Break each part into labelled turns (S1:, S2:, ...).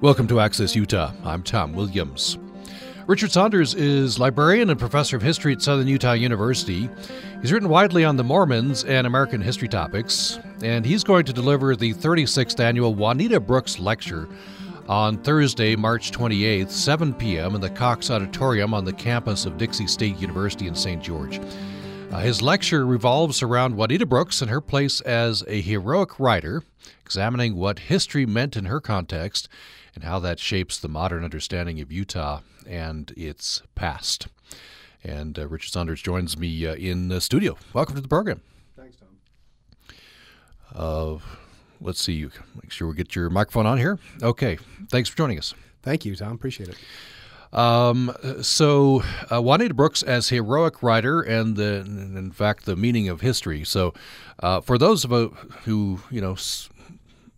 S1: Welcome to Access Utah. I'm Tom Williams. Richard Saunders is librarian and professor of history at Southern Utah University. He's written widely on the Mormons and American history topics, and he's going to deliver the 36th annual Juanita Brooks Lecture on Thursday, March 28th, 7 p.m., in the Cox Auditorium on the campus of Dixie State University in St. George. Uh, his lecture revolves around Juanita Brooks and her place as a heroic writer, examining what history meant in her context and how that shapes the modern understanding of Utah and its past. And uh, Richard Saunders joins me uh, in the studio. Welcome to the program.
S2: Thanks, Tom.
S1: Uh, let's see. Make sure we get your microphone on here. Okay. Thanks for joining us.
S2: Thank you, Tom. Appreciate it.
S1: Um, so uh, Juanita Brooks as heroic writer and the, in fact, the meaning of history. So, uh, for those of us who you know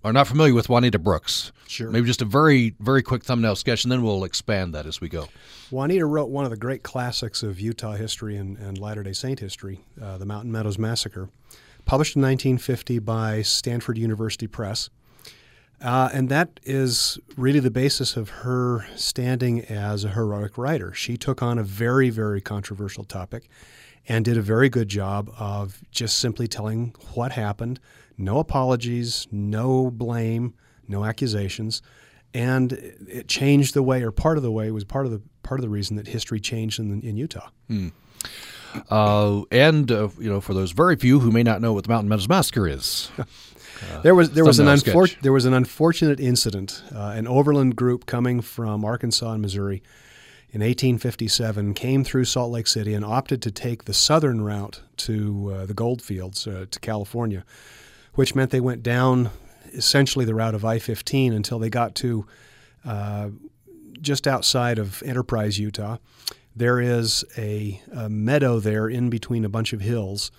S1: are not familiar with Juanita Brooks,
S2: Sure.
S1: maybe just a very very quick thumbnail sketch, and then we'll expand that as we go.
S2: Juanita wrote one of the great classics of Utah history and, and Latter day Saint history, uh, The Mountain Meadows Massacre, published in 1950 by Stanford University Press. Uh, and that is really the basis of her standing as a heroic writer. She took on a very, very controversial topic and did a very good job of just simply telling what happened. No apologies, no blame, no accusations. And it changed the way, or part of the way, was part of the part of the reason that history changed in, in Utah.
S1: Uh, and uh, you know, for those very few who may not know what the Mountain Meadows Massacre is,
S2: There was there was an unfor- there was an unfortunate incident. Uh, an overland group coming from Arkansas and Missouri in 1857 came through Salt Lake City and opted to take the southern route to uh, the gold fields uh, to California, which meant they went down essentially the route of I-15 until they got to uh, just outside of Enterprise, Utah. There is a, a meadow there in between a bunch of hills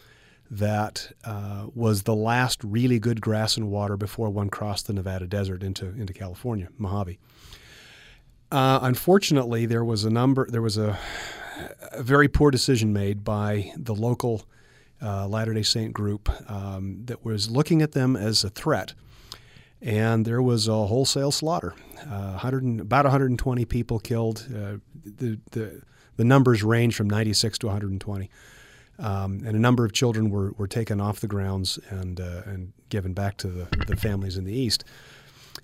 S2: that uh, was the last really good grass and water before one crossed the Nevada desert into into California, Mojave. Uh, unfortunately, there was a number. There was a, a very poor decision made by the local uh, Latter Day Saint group um, that was looking at them as a threat, and there was a wholesale slaughter. Uh, 100 and, about 120 people killed. Uh, the, the the numbers range from 96 to 120 um, and a number of children were, were taken off the grounds and uh, and given back to the, the families in the east.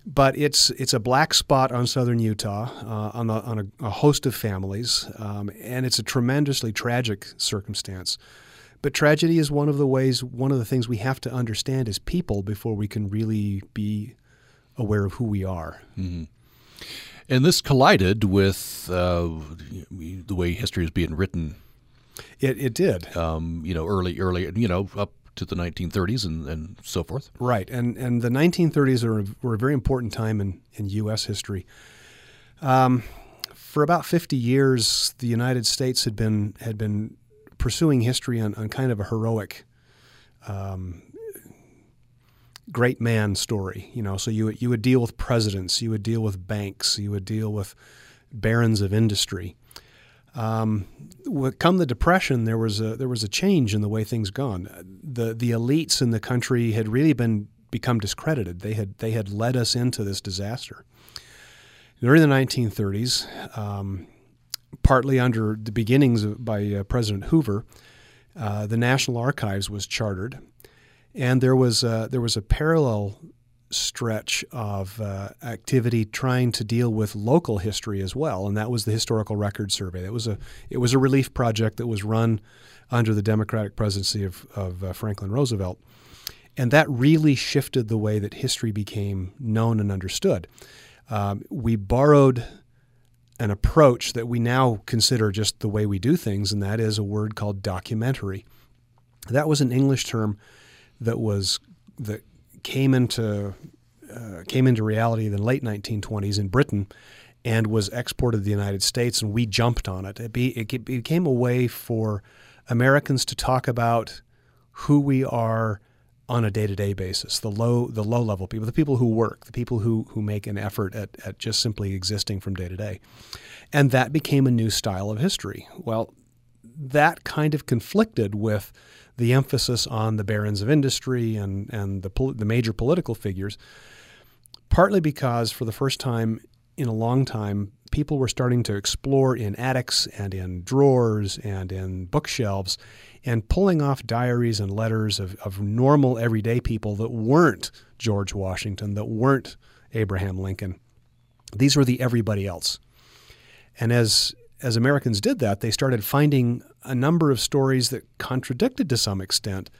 S2: But it's it's a black spot on southern Utah uh, on, the, on a, a host of families, um, and it's a tremendously tragic circumstance. But tragedy is one of the ways, one of the things we have to understand as people before we can really be aware of who we are.
S1: and this collided with uh, the way history is being written.
S2: It, it did.
S1: Um, you know, early, early, you know, up to the 1930s and, and so forth.
S2: Right, and and the 1930s are, were a very important time in, in U.S. history. Um, for about 50 years, the United States had been had been pursuing history on, on kind of a heroic, um, great man story. You know, so you you would deal with presidents, you would deal with banks, you would deal with barons of industry. Um, come the depression, there was a there was a change in the way things gone. The the elites in the country had really been become discredited. They had they had led us into this disaster. During the 1930s, um, partly under the beginnings by uh, President Hoover, uh, the National Archives was chartered, and there was a, there was a parallel stretch of uh, activity trying to deal with local history as well, and that was the Historical Record Survey. That was a it was a relief project that was run under the Democratic presidency of, of uh, Franklin Roosevelt, and that really shifted the way that history became known and understood. Um, we borrowed an approach that we now consider just the way we do things, and that is a word called documentary. That was an English term that was that came into uh, came into reality in the late 1920s in Britain and was exported to the United States, and we jumped on it. It, be, it became a way for Americans to talk about who we are on a day-to-day basis the low the low level people the people who work the people who who make an effort at, at just simply existing from day to day and that became a new style of history. Well that kind of conflicted with the emphasis on the barons of industry and and the the major political figures partly because for the first time in a long time, people were starting to explore in attics and in drawers and in bookshelves and pulling off diaries and letters of, of normal everyday people that weren't George Washington, that weren't Abraham Lincoln. These were the everybody else. And as as Americans did that, they started finding a number of stories that contradicted to some extent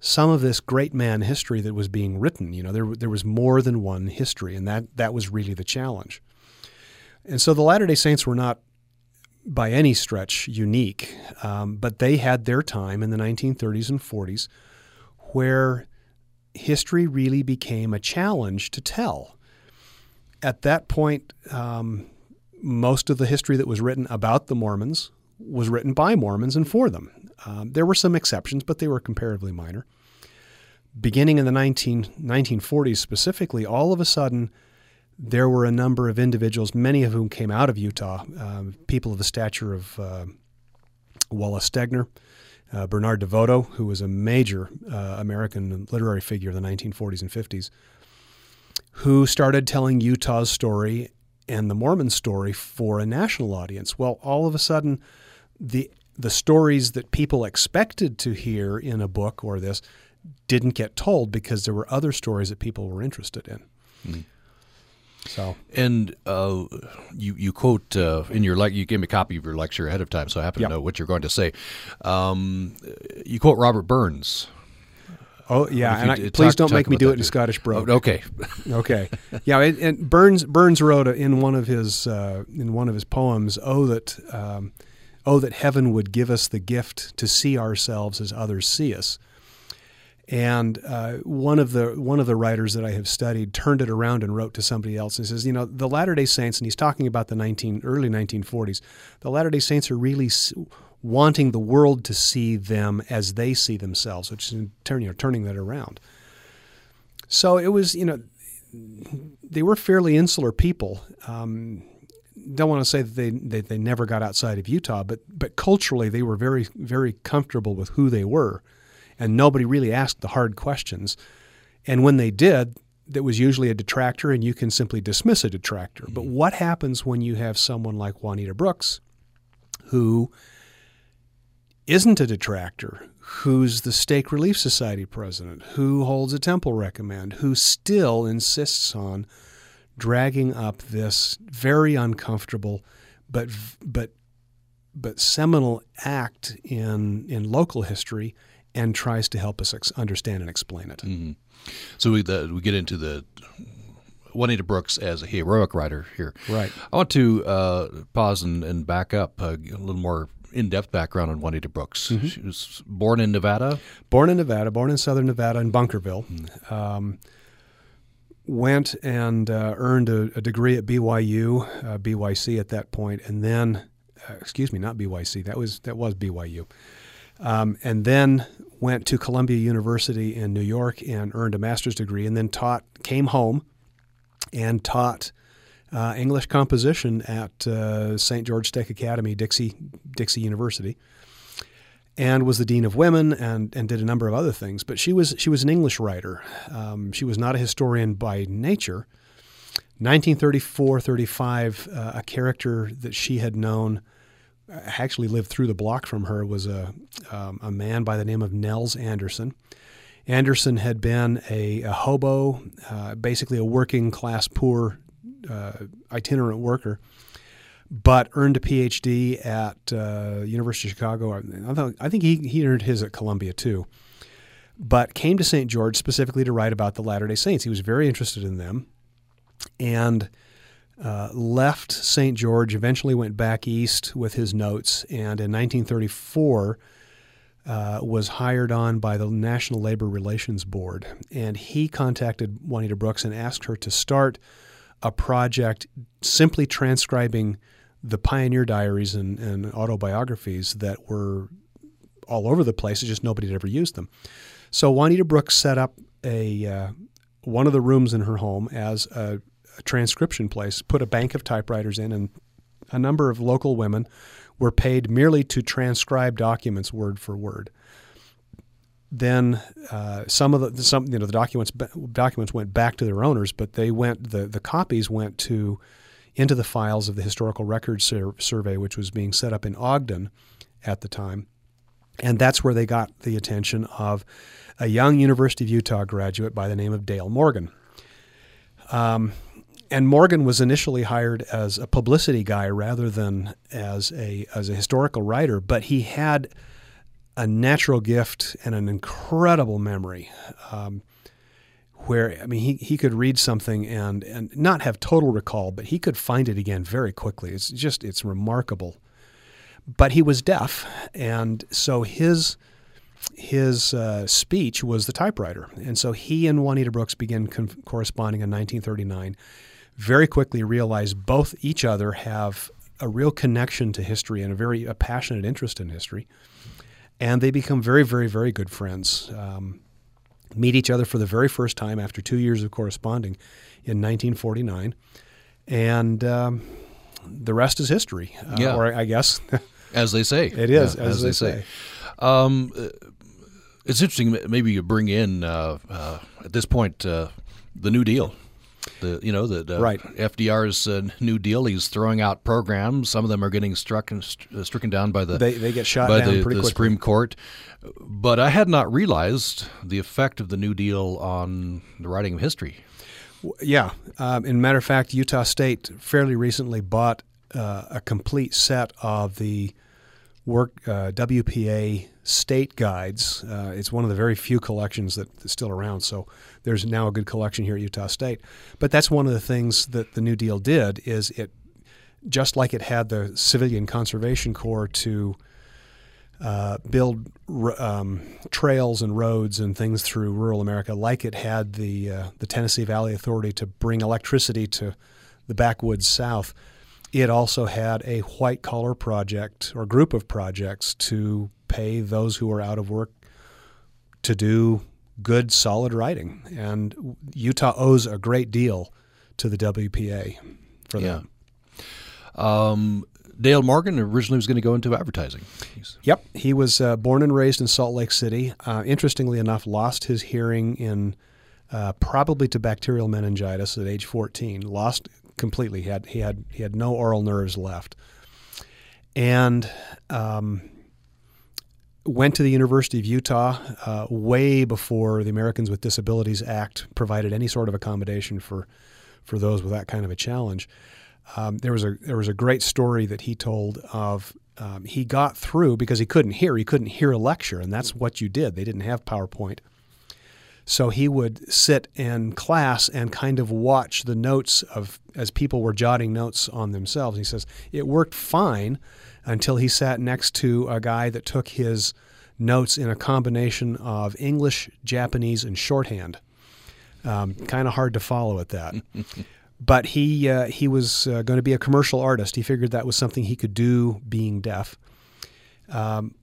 S2: some of this great man history that was being written. You know, there there was more than one history, and that that was really the challenge. And so the Latter Day Saints were not by any stretch unique, um, but they had their time in the 1930s and 40s where history really became a challenge to tell. At that point, um, most of the history that was written about the Mormons was written by Mormons and for them. Um, there were some exceptions, but they were comparatively minor. Beginning in the 19, 1940s specifically, all of a sudden, there were a number of individuals, many of whom came out of Utah, um, people of the stature of uh, Wallace Stegner, uh, Bernard DeVoto, who was a major uh, American literary figure of the 1940s and 50s, who started telling Utah's story and the Mormon story for a national audience. Well, all of a sudden, the the stories that people expected to hear in a book or this didn't get told because there were other stories that people were interested in. Mm. So
S1: and uh, you you quote uh, in your like you gave me a copy of your lecture ahead of time, so I happen yep. to know what you're going to say. Um, you quote Robert Burns.
S2: Oh yeah, and I, talk, please don't make me do it in Scottish brogue.
S1: Oh, okay,
S2: okay, yeah. It, and Burns Burns wrote in one of his uh, in one of his poems, "Oh that um, oh that heaven would give us the gift to see ourselves as others see us." And uh, one of the one of the writers that I have studied turned it around and wrote to somebody else and says, you know, the Latter Day Saints, and he's talking about the 19 early 1940s. The Latter Day Saints are really wanting the world to see them as they see themselves, which is turn, you know, turning that around. So it was, you know, they were fairly insular people. Um, don't want to say that they, they, they never got outside of Utah, but but culturally they were very very comfortable with who they were and nobody really asked the hard questions. And when they did, that was usually a detractor, and you can simply dismiss a detractor. Mm-hmm. But what happens when you have someone like Juanita Brooks, who isn't a detractor, who's the Stake Relief Society president, who holds a temple recommend, who still insists on dragging up this very uncomfortable but but but seminal act in in local history and tries to help us ex- understand and explain it.
S1: Mm-hmm. So we the, we get into the Juanita Brooks as a heroic writer here.
S2: Right.
S1: I want to uh, pause and, and, back up uh, a little more in-depth background on Juanita Brooks. Mm-hmm. She was born in Nevada.
S2: Born in Nevada. Born in southern Nevada in Bunkerville. Mm. Um, went and uh, earned a, a, degree at BYU, uh, BYC at that point, and then, uh, excuse me, not BYC. That was that was BYU. Um, and then went to Columbia University in New York and earned a master's degree, and then taught, came home and taught uh, English composition at uh, St. George Stake Academy, Dixie, Dixie University, and was the dean of women and, and did a number of other things. But she was she was an English writer. Um, she was not a historian by nature. 1934 35, uh, a character that she had known actually lived through the block from her was a, um, a man by the name of Nels Anderson. Anderson had been a, a hobo, uh, basically a working class poor uh, itinerant worker, but earned a PhD at uh, University of Chicago. I think he, he earned his at Columbia too. But came to St. George specifically to write about the Latter day Saints. He was very interested in them. And uh, left St. George, eventually went back east with his notes, and in 1934 uh, was hired on by the National Labor Relations Board. And he contacted Juanita Brooks and asked her to start a project simply transcribing the pioneer diaries and, and autobiographies that were all over the place. It's just nobody had ever used them. So Juanita Brooks set up a uh, one of the rooms in her home as a a transcription place, put a bank of typewriters in, and a number of local women were paid merely to transcribe documents word for word. then uh, some of the some you know the documents documents went back to their owners, but they went the the copies went to into the files of the historical records sur- survey, which was being set up in Ogden at the time, and that's where they got the attention of a young University of Utah graduate by the name of Dale Morgan. Um, and Morgan was initially hired as a publicity guy rather than as a as a historical writer, but he had a natural gift and an incredible memory. Um, where I mean, he, he could read something and and not have total recall, but he could find it again very quickly. It's just it's remarkable. But he was deaf, and so his his uh, speech was the typewriter, and so he and Juanita Brooks began con- corresponding in 1939. Very quickly realize both each other have a real connection to history and a very a passionate interest in history and they become very, very, very good friends. Um, meet each other for the very first time after two years of corresponding in 1949, and um, the rest is history. Uh,
S1: yeah.
S2: or I guess,
S1: as they say,
S2: it is
S1: yeah,
S2: as, as, they, they say. say.
S1: Um, it's interesting. Maybe you bring in uh, uh, at this point uh, the New Deal the you know the,
S2: right.
S1: FDR's uh, New Deal. He's throwing out programs. Some of them are getting struck and st- uh, stricken down by the
S2: they, they get shot
S1: by the, the Supreme Court. But I had not realized the effect of the New Deal on the writing of history.
S2: Yeah, um, in matter of fact, Utah State fairly recently bought uh, a complete set of the work uh, WPA state guides. Uh, it's one of the very few collections that, that's still around. So there's now a good collection here at Utah State. But that's one of the things that the New Deal did is it just like it had the Civilian Conservation Corps to uh, build um, trails and roads and things through rural America, like it had the uh, the Tennessee Valley Authority to bring electricity to the backwoods south it also had a white collar project or group of projects to pay those who are out of work to do good, solid writing. And Utah owes a great deal to the WPA for
S1: yeah.
S2: that.
S1: Um, Dale Morgan originally was going to go into advertising.
S2: He's... Yep, he was uh, born and raised in Salt Lake City. Uh, interestingly enough, lost his hearing in uh, probably to bacterial meningitis at age 14. Lost completely. He had he had he had no aural nerves left, and um, went to the University of Utah uh, way before the Americans with Disabilities Act provided any sort of accommodation for for those with that kind of a challenge. Um, there was a there was a great story that he told of um, he got through because he couldn't hear. He couldn't hear a lecture, and that's what you did. They didn't have PowerPoint. So he would sit in class and kind of watch the notes of as people were jotting notes on themselves. He says it worked fine until he sat next to a guy that took his notes in a combination of English, Japanese, and shorthand. Um, kind of hard to follow at that. but he uh, he was uh, going to be a commercial artist. He figured that was something he could do being deaf. Um,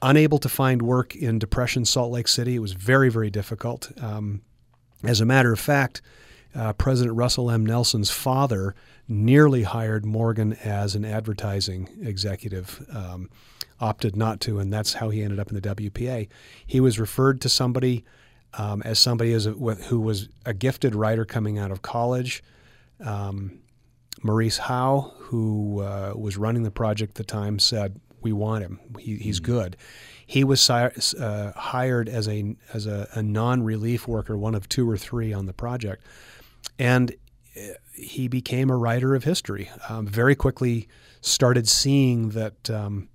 S2: unable to find work in Depression, Salt Lake City. It was very, very difficult. Um, as a matter of fact, uh, President Russell M. Nelson's father nearly hired Morgan as an advertising executive, um, opted not to, and that's how he ended up in the WPA. He was referred to somebody um, as somebody as a, who was a gifted writer coming out of college. Um, Maurice Howe, who uh, was running the project at the time, said, we want him. He, he's mm-hmm. good. He was uh, hired as a as a, a non relief worker, one of two or three on the project, and uh, he became a writer of history. Um, very quickly, started seeing that um,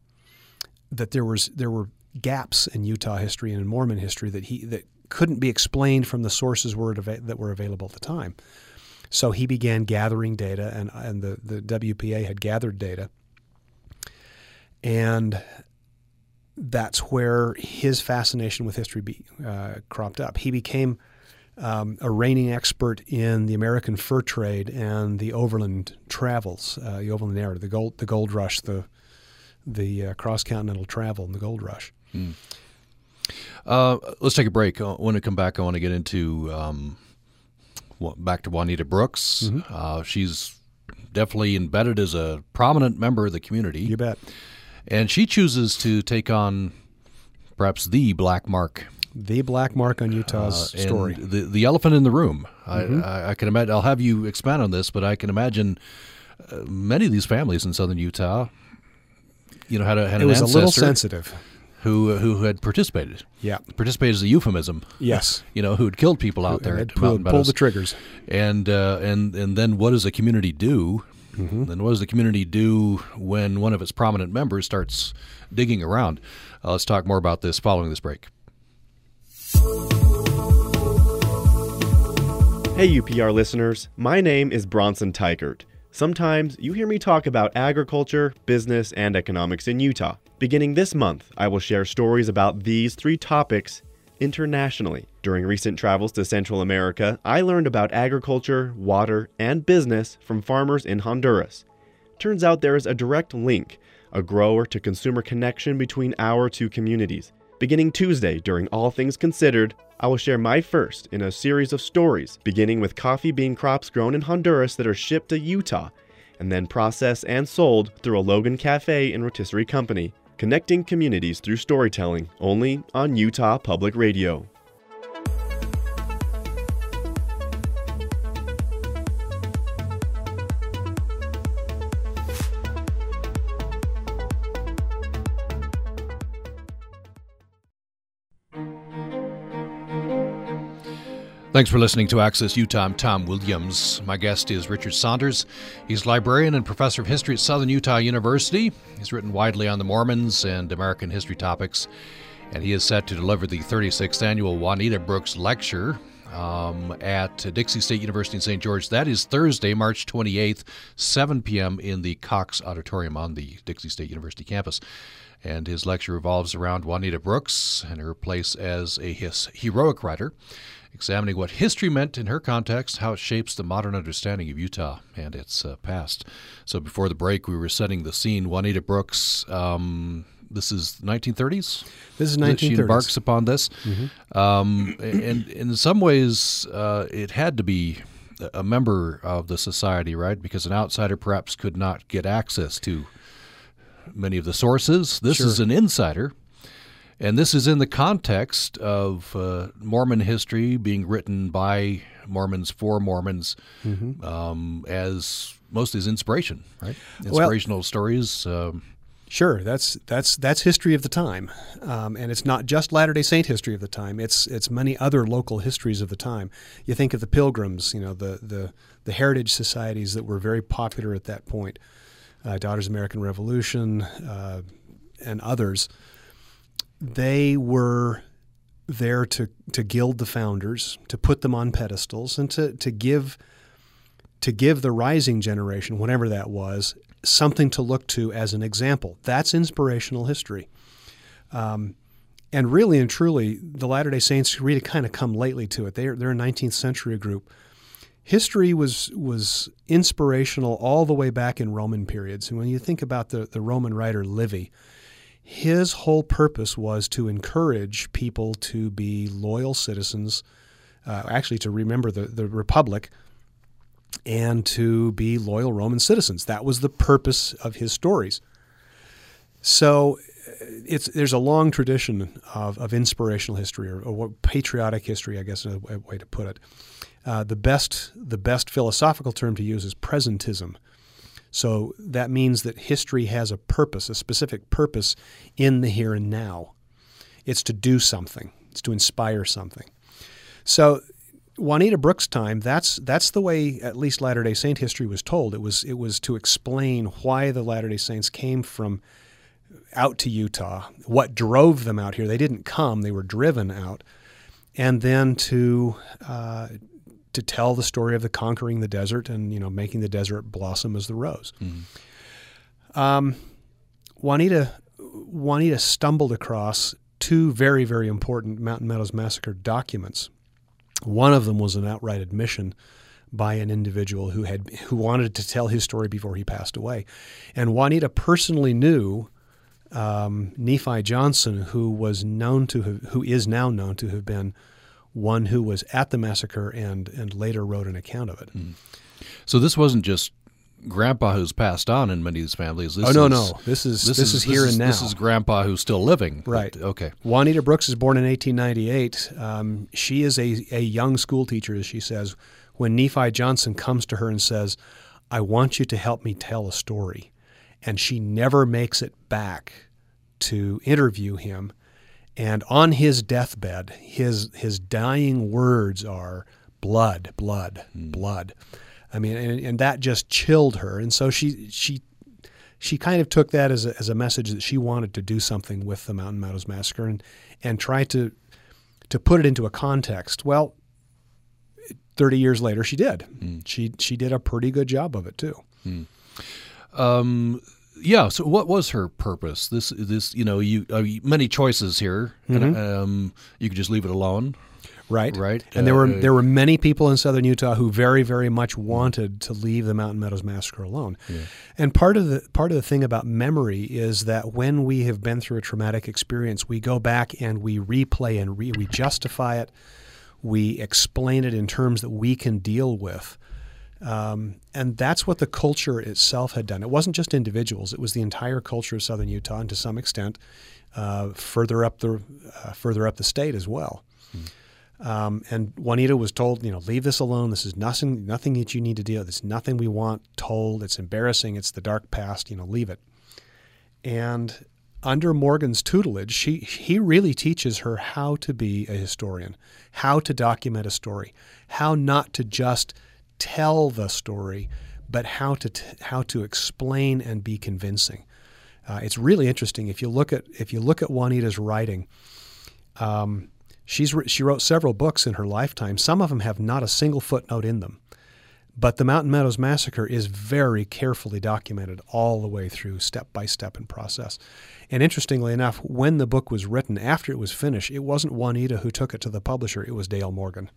S2: that there was there were gaps in Utah history and in Mormon history that he that couldn't be explained from the sources were that were available at the time. So he began gathering data, and and the the WPA had gathered data and that's where his fascination with history be, uh, cropped up. He became um, a reigning expert in the American fur trade and the overland travels, uh, the overland era, the gold, the gold rush, the the uh, cross continental travel, and the gold rush.
S1: Mm. let's take a break. Uh, when we come back, I want to get into um, back to Juanita Brooks. Mm-hmm. Uh, she's definitely embedded as a prominent member of the community.
S2: You bet
S1: and she chooses to take on perhaps the black mark.
S2: The black mark on Utah's
S1: Uh,
S2: story.
S1: The the elephant in the room.
S2: Mm-hmm.
S1: I, I, can imagine. I'll have you expand on this, but I can imagine uh, many of these families in southern Utah. You know, had a had
S2: It
S1: an
S2: was a little
S1: ancestor
S2: sensitive.
S1: who who had participated.
S2: Yeah.
S1: Participated is a euphemism.
S2: Yes.
S1: You know, who had killed people out there
S2: Had
S1: at
S2: pulled, pulled the triggers.
S1: and uh, and and then what does the community do?
S2: Mm-hmm.
S1: Then what does the community do when one of its prominent members starts digging around? Uh, let's talk more about this following this break.
S3: Hey, UPR listeners. My name is Bronson Teichert. Sometimes you hear me talk about agriculture, business, and economics in Utah. Beginning this month, I will share stories about these three topics internationally. During recent travels to Central America, I learned about agriculture, water, and business from farmers in Honduras. Turns out there is a direct link, a grower to consumer connection between our two communities. Beginning Tuesday during All Things Considered, I will share my first in a series of stories, beginning with coffee bean crops grown in Honduras that are shipped to Utah and then processed and sold through a Logan Cafe and rotisserie company, connecting communities through storytelling only on Utah Public Radio.
S1: Thanks for listening to Access Utah. I'm Tom Williams. My guest is Richard Saunders. He's librarian and professor of history at Southern Utah University. He's written widely on the Mormons and American history topics, and he is set to deliver the 36th annual Juanita Brooks Lecture um, at Dixie State University in St. George. That is Thursday, March 28th, 7 p.m. in the Cox Auditorium on the Dixie State University campus. And his lecture revolves around Juanita Brooks and her place as a his heroic writer examining what history meant in her context, how it shapes the modern understanding of Utah and its uh, past. So before the break, we were setting the scene. Juanita Brooks, um, this is 1930s.
S2: This is
S1: that She embarks upon this, um, and in some ways, uh, it had to be a member of the society, right? Because an outsider perhaps could not get access to many of the sources. This is an insider. And this is in the context of uh, Mormon history being written by Mormons for Mormons
S2: Mm-hmm.
S1: um, as mostly as inspiration, right?
S2: Well-
S1: Inspirational stories. Um,
S2: Sure, that's that's that's history of the time, um, and it's not just Latter Day Saint history of the time. It's it's many other local histories of the time. You think of the Pilgrims, you know, the the the heritage societies that were very popular at that point, uh, Daughters of American Revolution, uh, and others. They were there to to gild the founders, to put them on pedestals, and to to give to give the rising generation, whatever that was, something to look to as an example. That's inspirational history. Um, and really and truly, the Latter day Saints really kind of come lately to it. They're, they're a 19th century group. History was, was inspirational all the way back in Roman periods. And when you think about the, the Roman writer Livy, his whole purpose was to encourage people to be loyal citizens, uh, actually, to remember the, the Republic and to be loyal Roman citizens. That was the purpose of his stories. So uh, it's there's a long tradition of, of inspirational history or, or patriotic history, I guess is a way- way to put it. Uh, the best the best philosophical term to use is presentism. So that means that history has a purpose, a specific purpose in the here and now. It's to do something. It's to inspire something. So Juanita Brooks' time, that's that's the way at least Latter Day Saint history was told. It was it was to explain why the Latter Day Saints came from out to Utah, what drove them out here. They didn't come; they were driven out, and then to uh, to tell the story of the conquering the desert and you know making the desert blossom as the rose. Um, Juanita Juanita stumbled across two very very important Mountain Meadows Massacre documents. One of them was an outright admission by an individual who had who wanted to tell his story before he passed away, and Juanita personally knew um, Nephi Johnson, who was known to have, who is now known to have been one who was at the massacre and and later wrote an account of it.
S1: so this wasn't just grandpa who's passed on in many of these families. This
S2: oh no,
S1: is,
S2: no, this is this, is, here
S1: this
S2: and now.
S1: This is grandpa who's still living.
S2: Right.
S1: But, okay.
S2: Juanita Brooks is born in 1898. Um, she is a, a young school teacher, as she says. When Nephi Johnson comes to her and says, I want you to help me tell a story. And she never makes it back to interview him. And on his deathbed, his, his dying words are blood, blood, hmm. blood. I mean, and, and that just chilled her. And so she, she she kind of took that as a, as a message that she wanted to do something with the Mountain Meadows Massacre and, and try to to put it into a context. Well, 30 years later, she did. Hmm. She she did a pretty good job of it too. Hmm.
S1: Um, yeah. So, what was her purpose? This, this, you know, you uh, many choices here, and um, you could just leave it alone.
S2: Right,
S1: Right.
S2: And there were
S1: Uh,
S2: there were many people in southern Utah who very very much wanted to leave the Mountain Meadows Massacre alone. And part of the part of the thing about memory is that when we have been through a traumatic experience, we go back and we replay and re, we justify it, we explain it in terms that we can deal with. Um, and that's what the culture itself had done. It wasn't just individuals; it was the entire culture of Southern Utah, and to some extent, uh, further up the uh, further up the state as well. Um, and Juanita was told, you know, leave this alone. This is nothing, nothing that you need to deal. with. It's nothing we want told. It's embarrassing. It's the dark past. You know, leave it. And under Morgan's tutelage, she he really teaches her how to be a historian, how to document a story, how not to just tell the story, but how to t- how to explain and be convincing. Uh, it's really interesting if you look at if you look at Juanita's writing. Um, she's wr- she wrote several books in her lifetime. Some of them have not a single footnote in them. But the Mountain Meadows Massacre is very carefully documented all the way through, step by step in process. And interestingly enough, when the book was written, after it was finished, it wasn't Juanita who took it to the publisher, it was Dale Morgan.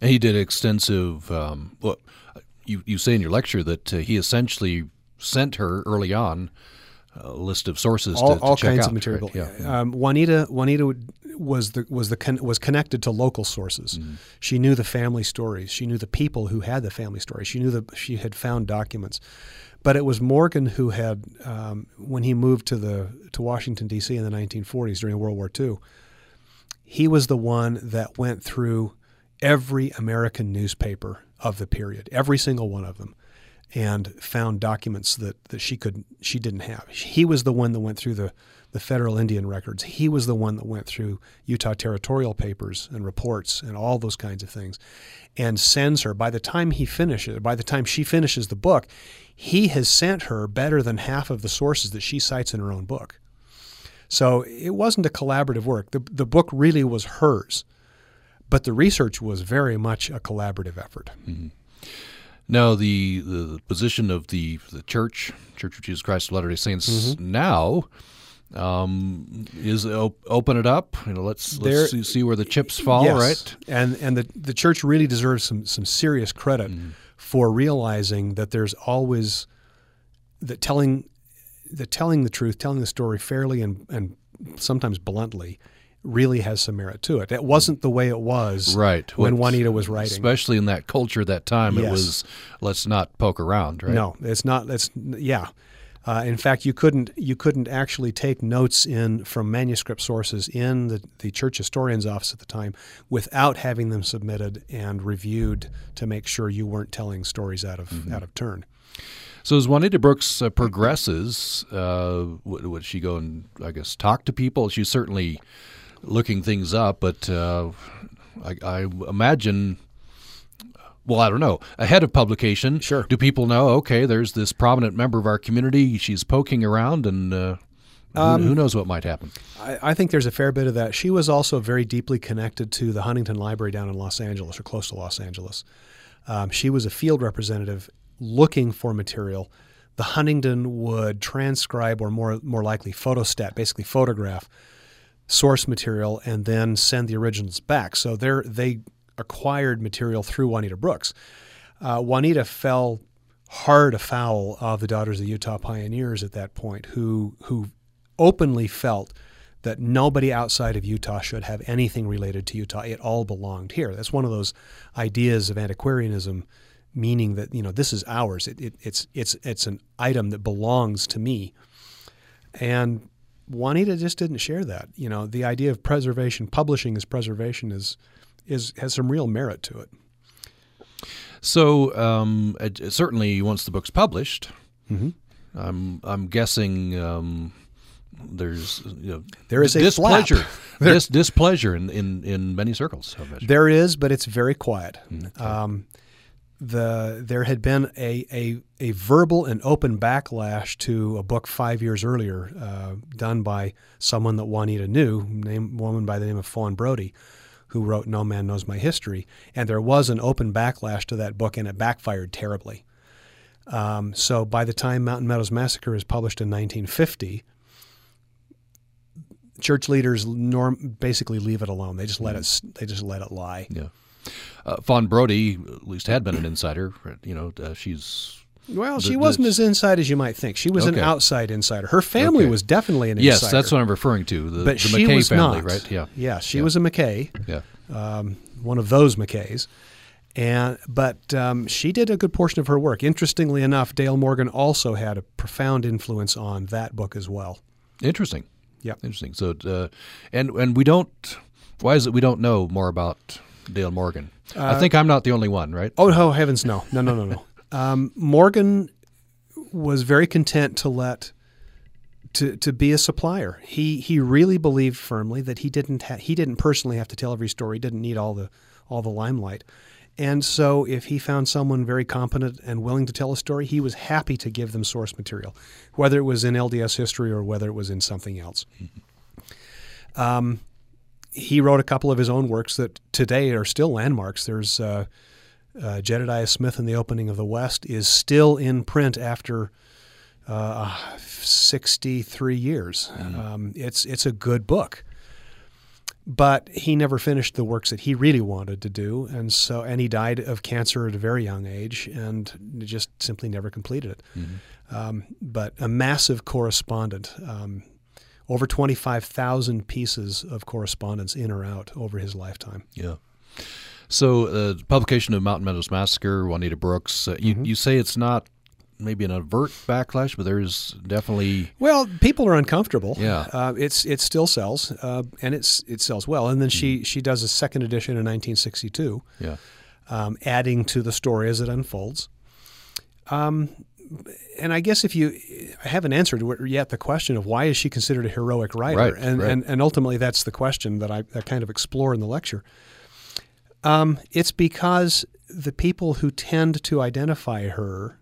S1: And he did extensive. Um, well, you you say in your lecture that uh, he essentially sent her early on a list of sources
S2: all,
S1: to, to
S2: all kinds
S1: out,
S2: of material.
S1: right? Yeah.
S2: Um, Juanita Juanita was the was the con- was connected to local sources.
S1: Mm-hmm.
S2: She knew the family stories. She knew the people who had the family stories. She knew that she had found documents. But it was Morgan who had, um, when he moved to the to Washington D.C. in the 1940s during World War II, he was the one that went through every American newspaper of the period, every single one of them, and found documents that, that she could she didn't have. He was the one that went through the the federal Indian records. He was the one that went through Utah territorial papers and reports and all those kinds of things, and sends her. By the time he finishes, by the time she finishes the book, he has sent her better than half of the sources that she cites in her own book. So it wasn't a collaborative work. The, the book really was hers, but the research was very much a collaborative effort.
S1: Now, the, the position of the the church, Church of Jesus Christ of Latter Day Saints,
S2: Mm-hmm.
S1: now um, is op- open it up. You know, let's let's see, see where the chips fall.
S2: Yes.
S1: Right.
S2: And and the the church really deserves some some serious credit for realizing that there's always that telling that telling the truth, telling the story fairly and and sometimes bluntly really has some merit to it. That wasn't the way it was
S1: Right.
S2: when Juanita was writing.
S1: Especially in that culture that time, it was let's not poke around. Right.
S2: No, it's not. It's yeah. Uh, in fact, you couldn't you couldn't actually take notes in from manuscript sources in the, the church historian's office at the time without having them submitted and reviewed to make sure you weren't telling stories out of out of turn.
S1: So as Juanita Brooks uh, progresses, uh, would, would she go and I guess talk to people? She certainly looking things up, but uh, I, I imagine. Well, I don't know. Ahead of publication,
S2: Sure.
S1: Do people know? Okay, there's this prominent member of our community. She's poking around, and uh, who,
S2: Um,
S1: who knows what might happen?
S2: I, I think there's a fair bit of that. She was also very deeply connected to the Huntington Library down in Los Angeles or close to Los Angeles. Um, she was a field representative looking for material. The Huntington would transcribe or more more likely photostat, basically photograph source material and then send the originals back. So they they acquired material through Juanita Brooks. Uh, Juanita fell hard afoul of the Daughters of the Utah Pioneers at that point, who who openly felt that nobody outside of Utah should have anything related to Utah. It all belonged here. That's one of those ideas of antiquarianism meaning that you know this is ours. It, it, it's it's it's an item that belongs to me. And Juanita just didn't share that. You know, the idea of preservation, publishing as preservation, is is has some real merit to it.
S1: So um, it, certainly, once the book's published,
S2: mm-hmm.
S1: I'm I'm guessing. Um, there's you know,
S2: there is a
S1: displeasure, dis, displeasure in, in, in many circles.
S2: There is, but it's very quiet. Okay. Um, the there had been a, a, a verbal and open backlash to a book five years earlier uh, done by someone that Juanita knew, named woman by the name of Fawn Brodie, who wrote No Man Knows My History, and there was an open backlash to that book, and it backfired terribly. Um, so by the time Mountain Meadows Massacre is published in 1950, church leaders norm basically leave it alone. They just let mm-hmm. it. They just let it lie.
S1: Yeah. Uh, Fawn Brodie at least had been an insider. You know, uh, she's
S2: well, she the, wasn't as inside as you might think. She was okay. an outside insider. Her family okay. was definitely an
S1: yes,
S2: insider.
S1: Yes, that's what I'm referring to. The,
S2: but
S1: the
S2: she
S1: McKay
S2: was
S1: family,
S2: not.
S1: right? Yeah.
S2: Yeah, she
S1: yeah.
S2: was a McKay.
S1: Yeah.
S2: Um, one of those McKays. And but um, she did a good portion of her work. Interestingly enough, Dale Morgan also had a profound influence on that book as well.
S1: Interesting.
S2: Yeah.
S1: Interesting. So, uh, and and we don't. Why is it we don't know more about Dale Morgan? Uh, I think I'm not the only one, right?
S2: Oh, oh heavens, no, no, no, no, no. um, Morgan was very content to let to to be a supplier. He he really believed firmly that he didn't ha- he didn't personally have to tell every story. He Didn't need all the all the limelight. And so, if he found someone very competent and willing to tell a story, he was happy to give them source material, whether it was in LDS history or whether it was in something else. Mm-hmm. Um, he wrote a couple of his own works that today are still landmarks. There's uh, uh, Jedediah Smith and the Opening of the West is still in print after uh, 63 years. Mm. Um, it's it's a good book, but he never finished the works that he really wanted to do, and so and he died of cancer at a very young age, and just simply never completed it. Mm-hmm. Um, but a massive correspondent. Um, over 25,000 pieces of correspondence in or out over his lifetime.
S1: Yeah. So, uh, publication of Mountain Meadows Massacre, Juanita Brooks, uh, you, mm-hmm. you say it's not maybe an overt backlash, but there's definitely
S2: well, people are uncomfortable.
S1: Yeah,
S2: uh, it's it still sells, uh, and it's it sells well. And then she mm-hmm. she does a second edition in 1962.
S1: Yeah,
S2: um, adding to the story as it unfolds. Um, and I guess if you I haven't answered yet the question of why is she considered a heroic writer,
S1: right,
S2: and,
S1: right.
S2: and and ultimately that's the question that I, I kind of explore in the lecture. Um, it's because the people who tend to identify her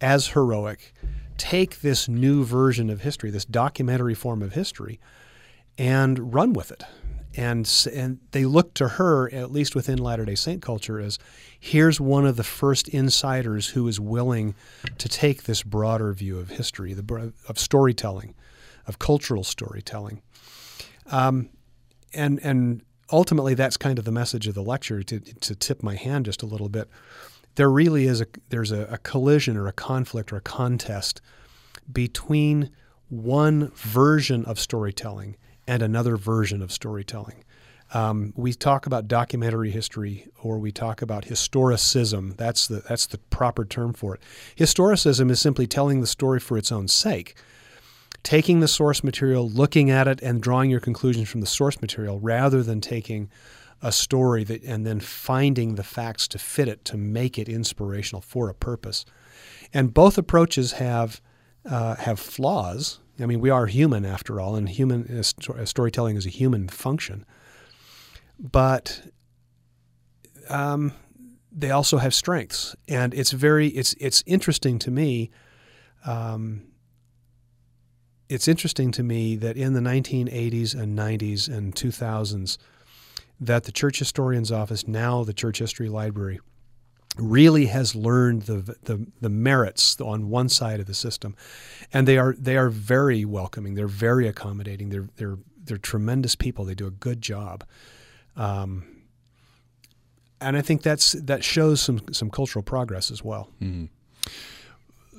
S2: as heroic take this new version of history, this documentary form of history, and run with it and and they look to her, at least within Latter Day Saint culture, as here's one of the first insiders who is willing to take this broader view of history, the of storytelling, of cultural storytelling, um, and and ultimately that's kind of the message of the lecture. To to tip my hand just a little bit, there really is a there's a, a collision or a conflict or a contest between one version of storytelling and another version of storytelling. Um, we talk about documentary history or we talk about historicism. That's the, that's the proper term for it. Historicism is simply telling the story for its own sake, taking the source material, looking at it, and drawing your conclusions from the source material rather than taking a story that, and then finding the facts to fit it to make it inspirational for a purpose. And both approaches have, uh, have flaws I mean, we are human after all, and human uh, storytelling is a human function. But um, they also have strengths, and it's very it's it's interesting to me. Um, it's interesting to me that in the 1980s and 90s and 2000s, that the Church Historian's Office, now the Church History Library, really has learned the, the, the merits on one side of the system, and they are they are very welcoming. They're very accommodating. They're they're they're tremendous people. They do a good job, um, and I think that's that shows some some cultural progress as well.
S1: Mm-hmm.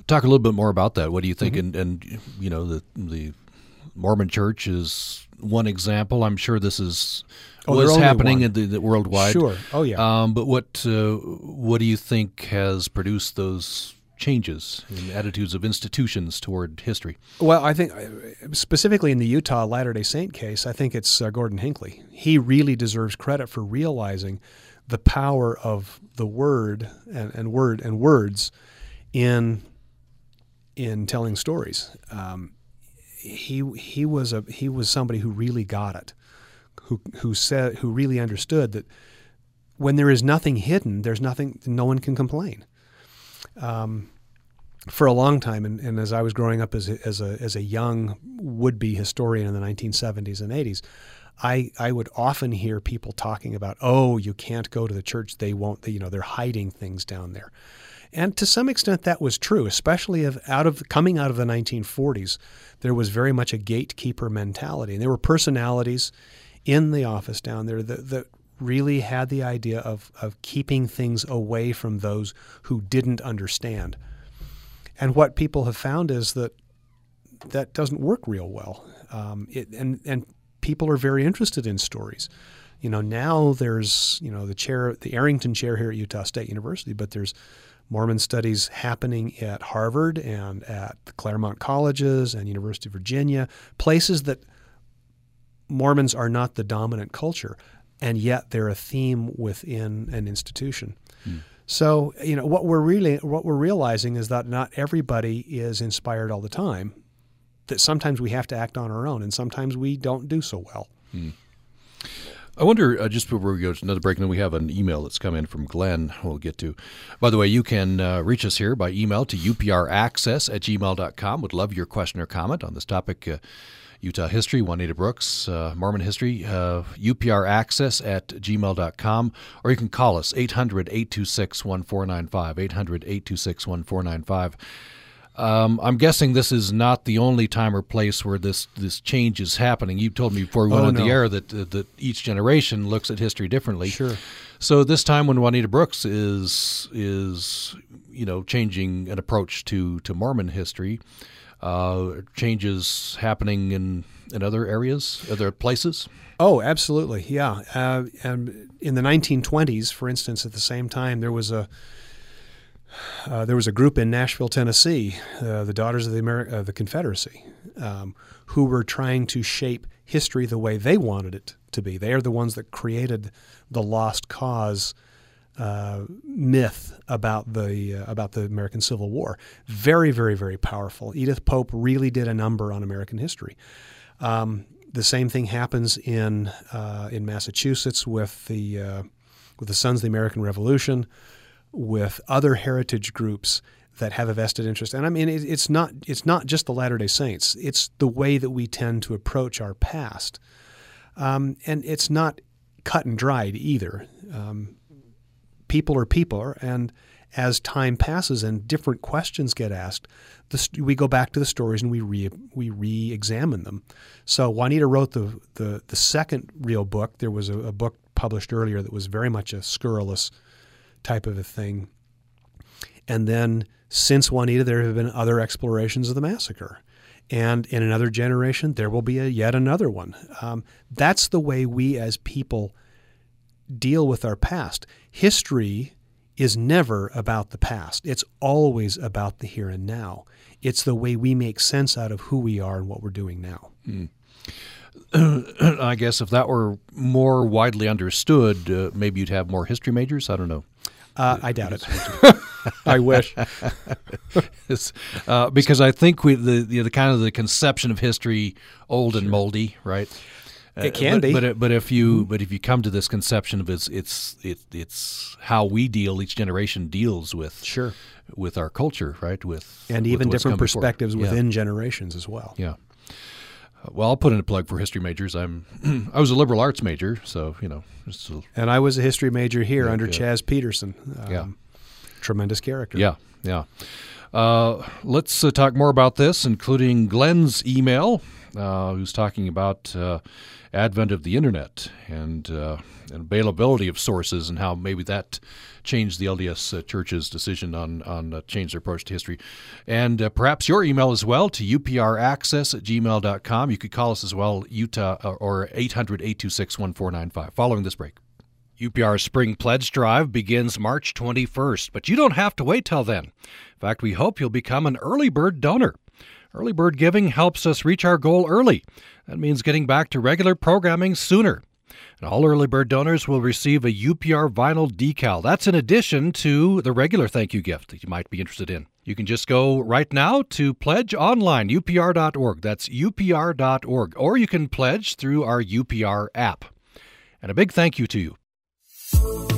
S1: Talk a little bit more about that. What do you think? Mm-hmm. And and you know the the Mormon Church is one example. I'm sure this is
S2: Oh,
S1: was happening in the, the worldwide.
S2: Sure. Oh yeah.
S1: Um, but what uh, what do you think has produced those changes in attitudes of institutions toward history?
S2: Well, I think uh, specifically in the Utah Latter day Saint case, I think it's uh, Gordon Hinckley. He really deserves credit for realizing the power of the word and, and word and words in in telling stories. Um, he he was a he was somebody who really got it, who who said who really understood that when there is nothing hidden, there's nothing. No one can complain. Um, for a long time, and, and as I was growing up as a, as a as a young would be historian in the 1970s and 80s, I I would often hear people talking about, oh, you can't go to the church; they won't. They, you know, they're hiding things down there. And to some extent, that was true, especially of out of coming out of the 1940s. There was very much a gatekeeper mentality, and there were personalities in the office down there that, that really had the idea of of keeping things away from those who didn't understand. And what people have found is that that doesn't work real well. Um, it, and and people are very interested in stories. You know, now there's you know the chair, the Arrington Chair here at Utah State University, but there's Mormon studies happening at Harvard and at the Claremont colleges and University of Virginia, places that Mormons are not the dominant culture, and yet they're a theme within an institution. So, you know, what we're really what we're realizing is that not everybody is inspired all the time. That sometimes we have to act on our own, and sometimes we don't do so well.
S1: I wonder, uh, just before we go to another break, and then we have an email that's come in from Glenn we'll get to. By the way, you can uh, reach us here by email to upraccess at gmail.com. Would love your question or comment on this topic. Uh, Utah history, Juanita Brooks, uh, Mormon history, uh, upraccess at gmail.com, or you can call us 800 826 1495. 800 826 1495. Um, I'm guessing this is not the only time or place where this, this change is happening. You told me before we went
S2: Oh,
S1: on the
S2: no.
S1: air that uh, that each generation looks at history differently.
S2: Sure.
S1: So this time when Juanita Brooks is is you know changing an approach to to Mormon history, uh, changes happening in in other areas, other places.
S2: Oh, absolutely, yeah. Uh, and in the 1920s, for instance, at the same time, there was a uh, there was a group in Nashville, Tennessee, uh, the Daughters of the, Ameri- uh, the Confederacy, um, who were trying to shape history the way they wanted it to be. They are the ones that created the lost cause uh, myth about the uh, about the American Civil War. Very, very, very powerful. Edith Pope really did a number on American history. Um, the same thing happens in uh, in Massachusetts with the uh, with the Sons of the American Revolution, with other heritage groups that have a vested interest. And I mean, it, it's not it's not just the Latter Day Saints. It's the way that we tend to approach our past, um, and it's not cut and dried either. Um, people are people, and as time passes and different questions get asked, st- we go back to the stories and we re we re-examine them. So Juanita wrote the the, the second real book. There was a, a book published earlier that was very much a scurrilous type of a thing. And then since Juanita, there have been other explorations of the massacre. And in another generation, there will be a, yet another one. Um, that's the way we as people deal with our past. History is never about the past, it's always about the here and now. It's the way we make sense out of who we are and what we're doing now.
S1: I guess if that were more widely understood, uh, maybe you'd have more history majors. I don't know.
S2: Uh, I doubt it. I wish.
S1: Uh, because I think we the, the the kind of the conception of history old and moldy, right?
S2: It can
S1: but,
S2: be.
S1: but it- but if you but if you come to this conception of it's it's it, it's how we deal each generation deals with
S2: Sure.
S1: with our culture, right? With
S2: And
S1: with
S2: even different perspectives
S1: Yeah.
S2: within generations as well.
S1: Yeah. Uh, Well, I'll put in a plug for history majors. I'm I was a liberal arts major, so you know, just a-
S2: And I was a history major here
S1: Yeah,
S2: under
S1: yeah.
S2: Chaz Peterson. Um,
S1: Yeah.
S2: Tremendous character.
S1: Yeah, yeah. Uh, let's uh, talk more about this, including Glenn's email, uh, who's talking about uh, advent of the internet and, uh, and, availability of sources and how maybe that changed the LDS uh, Church's decision on on uh, change their approach to history. And uh, perhaps your email as well to upraccess at gmail.com. You could call us as well, Utah or 800 826 1495. Following this break. UPR Spring Pledge Drive begins March 21st, but you don't have to wait till then. In fact, we hope you'll become an early bird donor. Early bird giving helps us reach our goal early. That means getting back to regular programming sooner. And all early bird donors will receive a UPR vinyl decal. That's in addition to the regular thank you gift that you might be interested in. You can just go right now to pledge online, upr.org. That's upr.org. Or you can pledge through our UPR app. And a big thank you to you.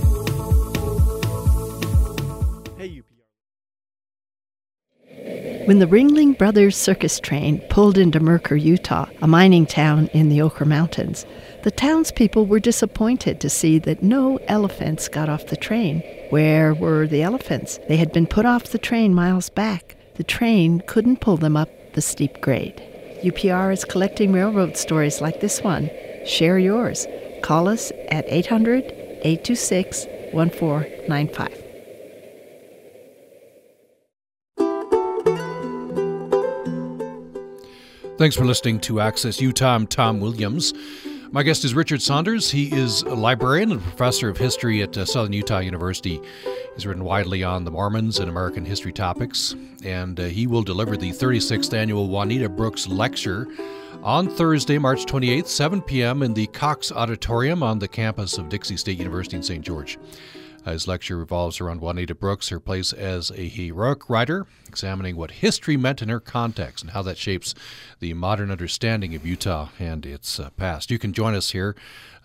S4: When the Ringling Brothers circus train pulled into Mercur, Utah, a mining town in the Oquirrh Mountains, the townspeople were disappointed to see that no elephants got off the train. Where were the elephants? They had been put off the train miles back. The train couldn't pull them up the steep grade. UPR is collecting railroad stories like this one. Share yours. Call us at 800 826 1495.
S1: Thanks for listening to Access Utah. I'm Tom Williams. My guest is Richard Saunders. He is a librarian and professor of history at uh, Southern Utah University. He's written widely on the Mormons and American history topics, and uh, he will deliver the 36th annual Juanita Brooks Lecture on Thursday, March 28th, 7 p.m., in the Cox Auditorium on the campus of Dixie State University in St. George. His lecture revolves around Juanita Brooks, her place as a heroic writer, examining what history meant in her context and how that shapes the modern understanding of Utah and its uh, past. You can join us here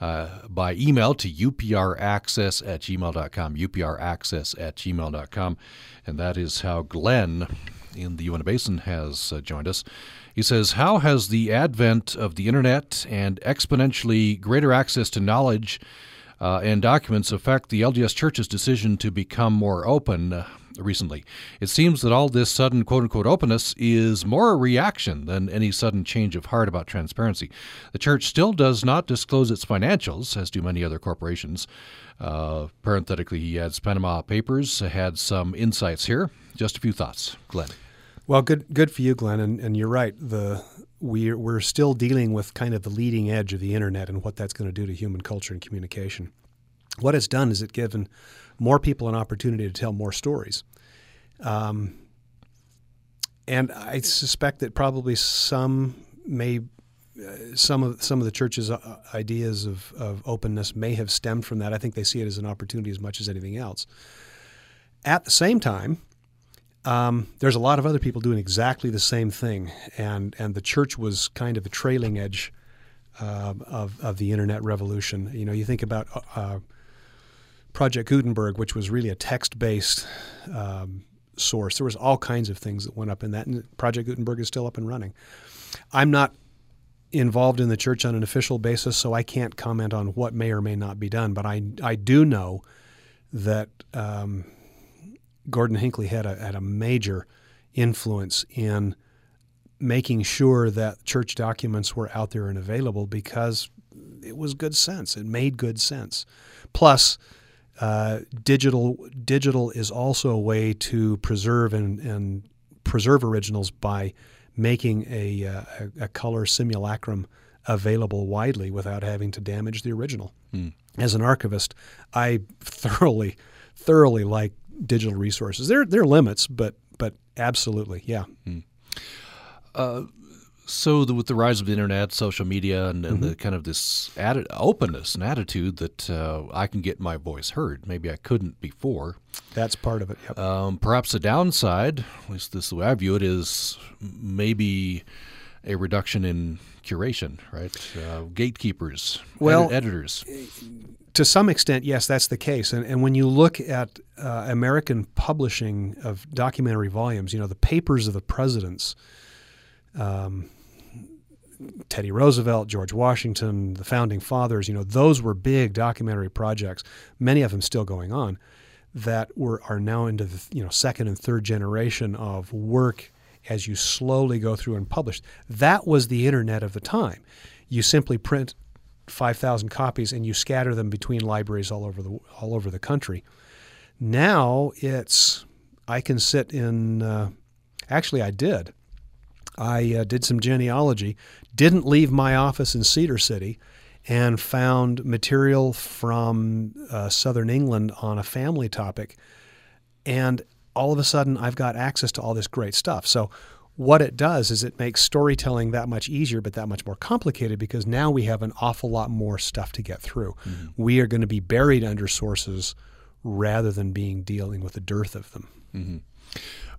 S1: uh, by email to upraccess at gmail.com, upraccess at gmail.com. And that is how Glenn in the Uinta Basin has uh, joined us. He says, How has the advent of the internet and exponentially greater access to knowledge uh, and documents affect the LDS Church's decision to become more open uh, recently. It seems that all this sudden quote unquote openness is more a reaction than any sudden change of heart about transparency. The Church still does not disclose its financials, as do many other corporations. Uh, parenthetically, he adds Panama Papers had some insights here. Just a few thoughts. Glenn.
S2: Well, good good for you, Glenn, and, and you're right. The we're, we're still dealing with kind of the leading edge of the internet and what that's going to do to human culture and communication. What it's done is it's given more people an opportunity to tell more stories. Um, and I suspect that probably some may uh, some of some of the church's uh, ideas of, of openness may have stemmed from that. I think they see it as an opportunity as much as anything else. At the same time, um, there's a lot of other people doing exactly the same thing, and and the church was kind of the trailing edge uh, of of the internet revolution. You know, you think about uh, uh Project Gutenberg, which was really a text-based um, source. There was all kinds of things that went up in that, and Project Gutenberg is still up and running. I'm not involved in the church on an official basis, so I can't comment on what may or may not be done. But I I do know that. Um, Gordon Hinckley had a, had a major influence in making sure that church documents were out there and available because it was good sense. It made good sense. Plus, uh, digital digital is also a way to preserve and, and preserve originals by making a, uh, a, color simulacrum available widely without having to damage the original. Mm. As an archivist, I thoroughly thoroughly like digital resources. There, there are limits, but but absolutely, yeah. Hmm.
S1: Uh, so the, with the rise of the internet, social media, and, and mm-hmm. the kind of this atti- openness and attitude that uh, I can get my voice heard, maybe I couldn't before.
S2: That's part of it. Yep.
S1: Um, perhaps the downside, at least this is the way I view it, is maybe a reduction in curation, right? Uh, gatekeepers, well, ed- editors
S2: to some extent, yes, that's the case. And, and when you look at uh, American publishing of documentary volumes, you know, the papers of the presidents, um, Teddy Roosevelt, George Washington, the founding fathers, you know, those were big documentary projects, many of them still going on. that were are now into the you know second and third generation of work as you slowly go through and publish. That was the internet of the time. You simply print 5,000 copies and you scatter them between libraries all over the all over the country. Now it's I can sit in. Uh, actually, I did. I uh, did some genealogy. Didn't leave my office in Cedar City, and found material from uh, Southern England on a family topic, and all of a sudden I've got access to all this great stuff. So what it does is it makes storytelling that much easier, but that much more complicated because now we have an awful lot more stuff to get through. Mm-hmm. We are going to be buried under sources rather than being dealing with a dearth of them.
S1: Mm-hmm.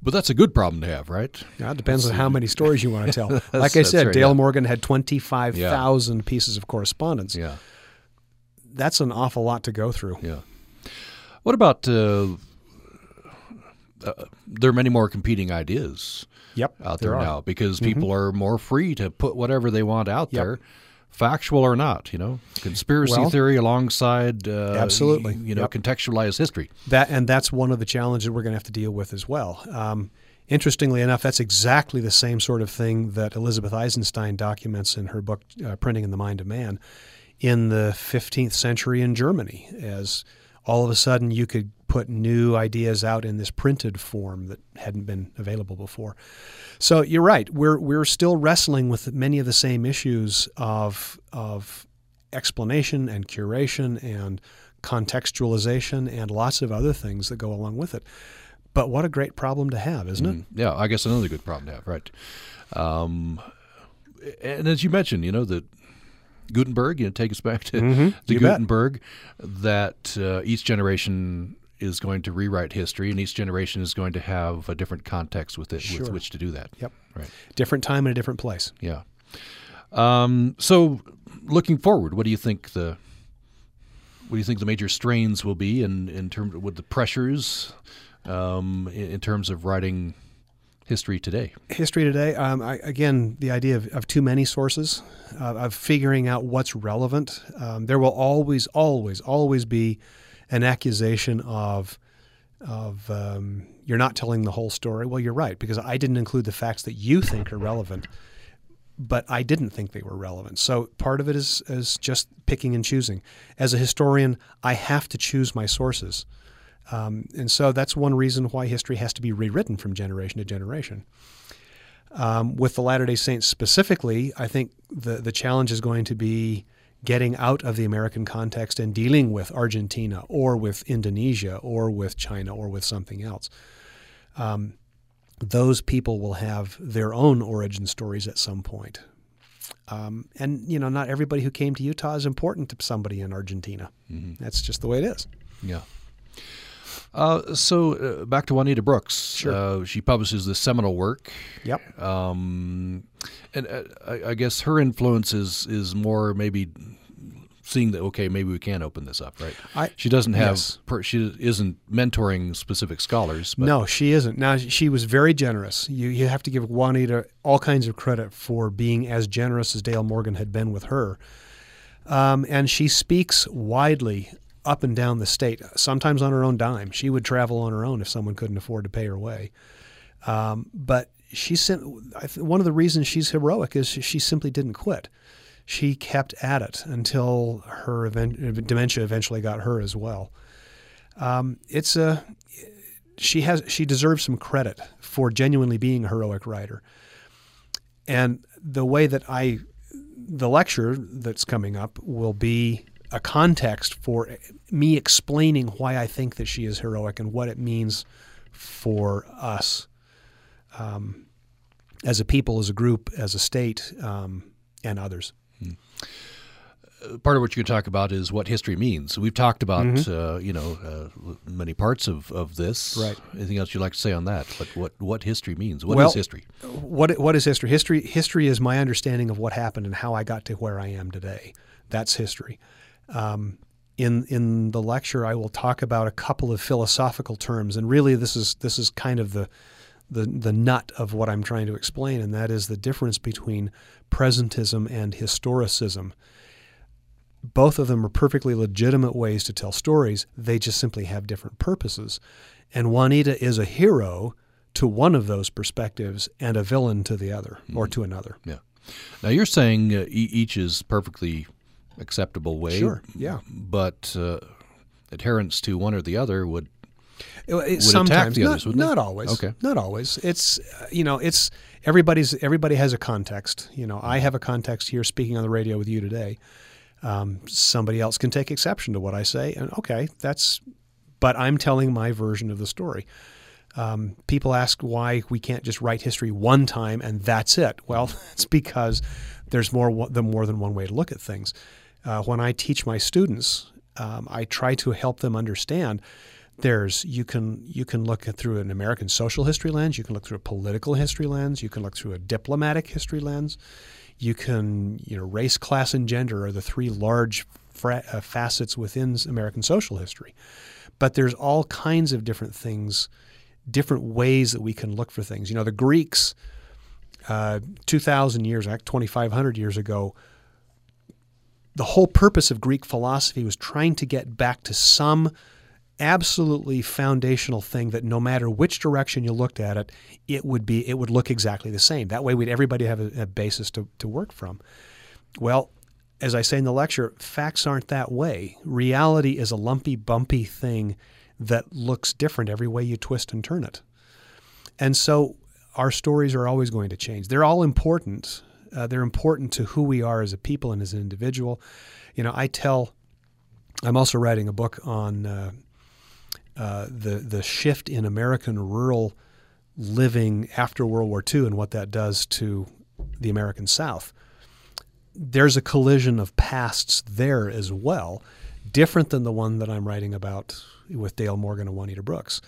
S1: But that's a good problem to have, right?
S2: Yeah, it depends that's on how many stories you want to tell. like I said, right, Dale yeah. Morgan had 25,000 yeah. pieces of correspondence.
S1: Yeah.
S2: That's an awful lot to go through.
S1: Yeah. What about uh, uh, there are many more competing ideas
S2: yep,
S1: out there, there now because mm-hmm. people are more free to put whatever they want out yep. there factual or not, you know, conspiracy well, theory alongside uh,
S2: absolutely,
S1: you know,
S2: yep.
S1: contextualized history.
S2: That and that's one of the challenges we're going to have to deal with as well. Um, interestingly enough, that's exactly the same sort of thing that Elizabeth Eisenstein documents in her book uh, "Printing in the Mind of Man" in the 15th century in Germany, as all of a sudden you could put new ideas out in this printed form that hadn't been available before. So you're right. We're we're still wrestling with many of the same issues of of explanation and curation and contextualization and lots of other things that go along with it. But what a great problem to have, isn't mm-hmm.
S1: it? Yeah, I guess another good problem to have, right? Um, and as you mentioned, you know that Gutenberg, you know, take us back to, mm-hmm. to Gutenberg, bet. that uh, each generation is going to rewrite history, and each generation is going to have a different context with it sure. with which to do that.
S2: Yep.
S1: Right.
S2: Different time and a different place.
S1: Yeah. Um, so, looking forward, what do you think the what do you think the major strains will be in in terms of with the pressures um, in, in, terms of writing history today?
S2: History today, um, I, again, the idea of, of too many sources, uh, of figuring out what's relevant. Um, there will always, always, always be an accusation of of um, you're not telling the whole story. Well, you're right because I didn't include the facts that you think are relevant, but I didn't think they were relevant. So part of it is is just picking and choosing. As a historian, I have to choose my sources, um, and so that's one reason why history has to be rewritten from generation to generation. Um, with the Latter Day Saints specifically, I think the the challenge is going to be getting out of the American context and dealing with Argentina or with Indonesia or with China or with something else. Um, those people will have their own origin stories at some point. Um, and, you know, not everybody who came to Utah is important to somebody in Argentina. Mm-hmm. That's just the way it is.
S1: Yeah. Uh, so uh, back to Juanita Brooks.
S2: Sure. Uh,
S1: she publishes this seminal work.
S2: Yep.
S1: Um, and uh, I, I, guess her influence is is more maybe seeing that okay maybe we can open this up right
S2: I,
S1: she doesn't have yes. per, she isn't mentoring specific scholars
S2: but. no she isn't now she was very generous you you have to give Juanita all kinds of credit for being as generous as Dale Morgan had been with her um, and she speaks widely up and down the state sometimes on her own dime she would travel on her own if someone couldn't afford to pay her way um, but she sent one of the reasons she's heroic is she simply didn't quit she kept at it until her event, dementia eventually got her as well. Um, it's a she has she deserves some credit for genuinely being a heroic writer. And the way that I the lecture that's coming up will be a context for me explaining why I think that she is heroic and what it means for us um, as a people, as a group, as a state, um, and others. Hmm.
S1: Part of what you can talk about is what history means. We've talked about, mm-hmm. uh, you know, uh, many parts of, of this.
S2: Right.
S1: Anything else you'd like to say on that? But what, what history means? What well, is history?
S2: What what is history? History history is my understanding of what happened and how I got to where I am today. That's history. Um, in in the lecture, I will talk about a couple of philosophical terms, and really, this is this is kind of the the the nut of what I'm trying to explain, and that is the difference between presentism and historicism. Both of them are perfectly legitimate ways to tell stories. They just simply have different purposes. And Juanita is a hero to one of those perspectives and a villain to the other mm-hmm. or to another.
S1: Yeah. Now you're saying uh, e- each is perfectly acceptable way.
S2: Sure. Yeah.
S1: But uh, adherence to one or the other would
S2: would sometimes not, others, not always. Okay, not always. It's you know it's everybody's everybody has a context. You know, I have a context here speaking on the radio with you today. Um, somebody else can take exception to what I say, and okay, that's. But I'm telling my version of the story. Um, people ask why we can't just write history one time and that's it. Well, it's because there's more than more than one way to look at things. Uh, when I teach my students, um, I try to help them understand there's you can you can look through an American social history lens, you can look through a political history lens, you can look through a diplomatic history lens, you can you know race, class, and gender are the three large fra- uh, facets within American social history. But there's all kinds of different things, different ways that we can look for things. You know, the Greeks, uh, 2,000 years, 2,500 years ago, the whole purpose of Greek philosophy was trying to get back to some absolutely foundational thing that no matter which direction you looked at it, it would be it would look exactly the same. That way, we'd everybody have a, a basis to, to work from. Well, as I say in the lecture, facts aren't that way. Reality is a lumpy, bumpy thing that looks different every way you twist and turn it. And so our stories are always going to change. They're all important. Uh, they're important to who we are as a people and as an individual. You know, I tell. I'm also writing a book on uh, uh, the the shift in American rural living after World War II and what that does to the American South. There's a collision of pasts there as well, different than the one that I'm writing about with Dale Morgan and Juanita Brooks.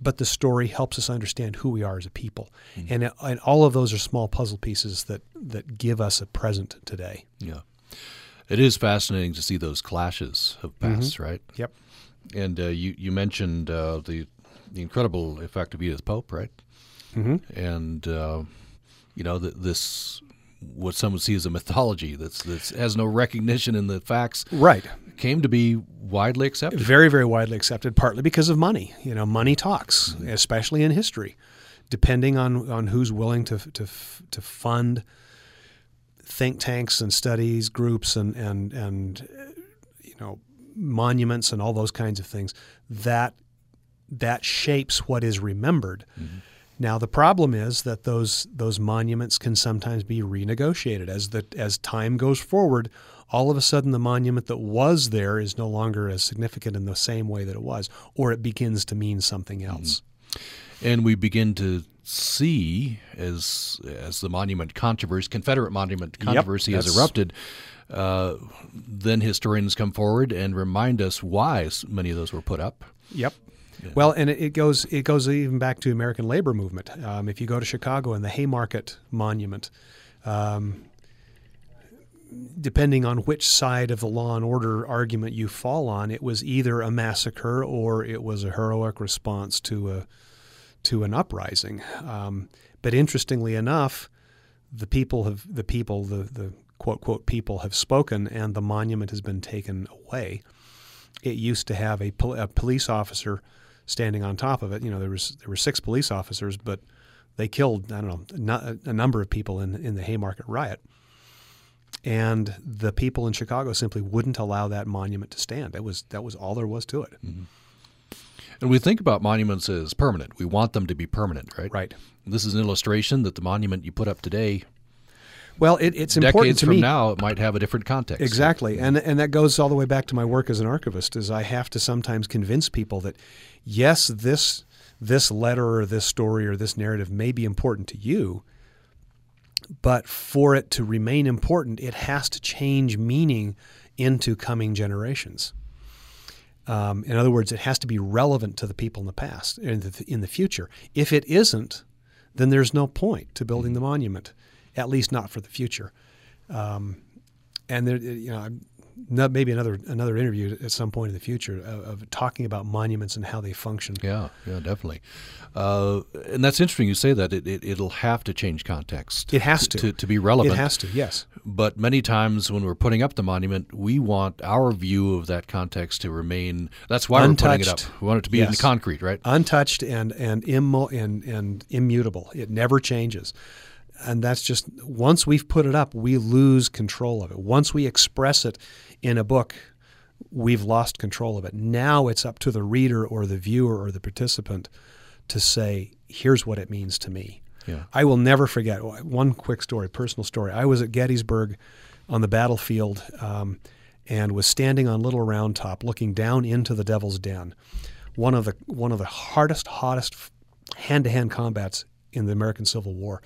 S2: But the story helps us understand who we are as a people, mm-hmm. and and all of those are small puzzle pieces that that give us a present today.
S1: Yeah, it is fascinating to see those clashes of pasts, mm-hmm. right?
S2: Yep.
S1: And uh, you you mentioned uh, the the incredible effect of Edith Pope, right?
S2: Mm-hmm.
S1: And uh, you know that this what some would see as a mythology that's that has no recognition in the facts.
S2: Right.
S1: Came to be widely accepted.
S2: Very, very widely accepted, partly because of money. You know, money talks, mm-hmm. especially in history, depending on, on who's willing to, to, to fund think tanks and studies groups and, and, and you know, monuments and all those kinds of things, that that shapes what is remembered. Mm-hmm. Now the problem is that those those monuments can sometimes be renegotiated as the as time goes forward. All of a sudden, the monument that was there is no longer as significant in the same way that it was, or it begins to mean something mm-hmm. else.
S1: Mm-hmm. And we begin to see as as the monument controversy, Confederate monument controversy yep, has erupted uh, then historians come forward and remind us why many of those were put up.
S2: Yep. Yeah. Well, and it goes it goes even back to American labor movement. Um, if you go to Chicago and the Haymarket Monument, um, depending on which side of the law and order argument you fall on, it was either a massacre or it was a heroic response to a to an uprising. Um, but interestingly enough, the people have the people the the quote, quote, people have spoken and the monument has been taken away. It used to have a, pol- a police officer standing on top of it. You know, there was there were six police officers, but they killed I don't know a number of people in in the Haymarket riot. And the people in Chicago simply wouldn't allow that monument to stand. That was that was all there was to it.
S1: Mm-hmm. And we think about monuments as permanent. We want them to be permanent, right?
S2: Right.
S1: This is an illustration that the monument you put up today
S2: well, it, it's
S1: Decades
S2: important
S1: to
S2: me.
S1: now, it might have a different context.
S2: Exactly, and and that goes all the way back to my work as an archivist. Is I have to sometimes convince people that yes, this this letter or this story or this narrative may be important to you, but for it to remain important, it has to change meaning into coming generations. Um, in other words, it has to be relevant to the people in the past in the, in the future. If it isn't, then there's no point to building the monument at least not for the future. Um, and there, you know, no, maybe another another interview at some point in the future of, of, talking about monuments and how they function.
S1: Yeah, yeah, definitely. Uh, and that's interesting. You say that it, it will have to change context.
S2: It has to.
S1: to to be relevant.
S2: It has to. Yes.
S1: But many times when we're putting up the monument, we want our view of that context to remain. That's why
S2: Untouched.
S1: we're putting it up. We want it to be
S2: yes.
S1: in the concrete, right?
S2: Untouched and and immo- and and immutable. It never changes and that's just once we've put it up, we lose control of it. Once we express it in a book, we've lost control of it. Now it's up to the reader or the viewer or the participant to say, here's what it means to me.
S1: Yeah.
S2: I will never forget one quick story, personal story. I was at Gettysburg on the battlefield um, and was standing on Little Round Top looking down into the Devil's Den. One of the one of the hardest, hottest hand-to-hand combats in the American Civil War.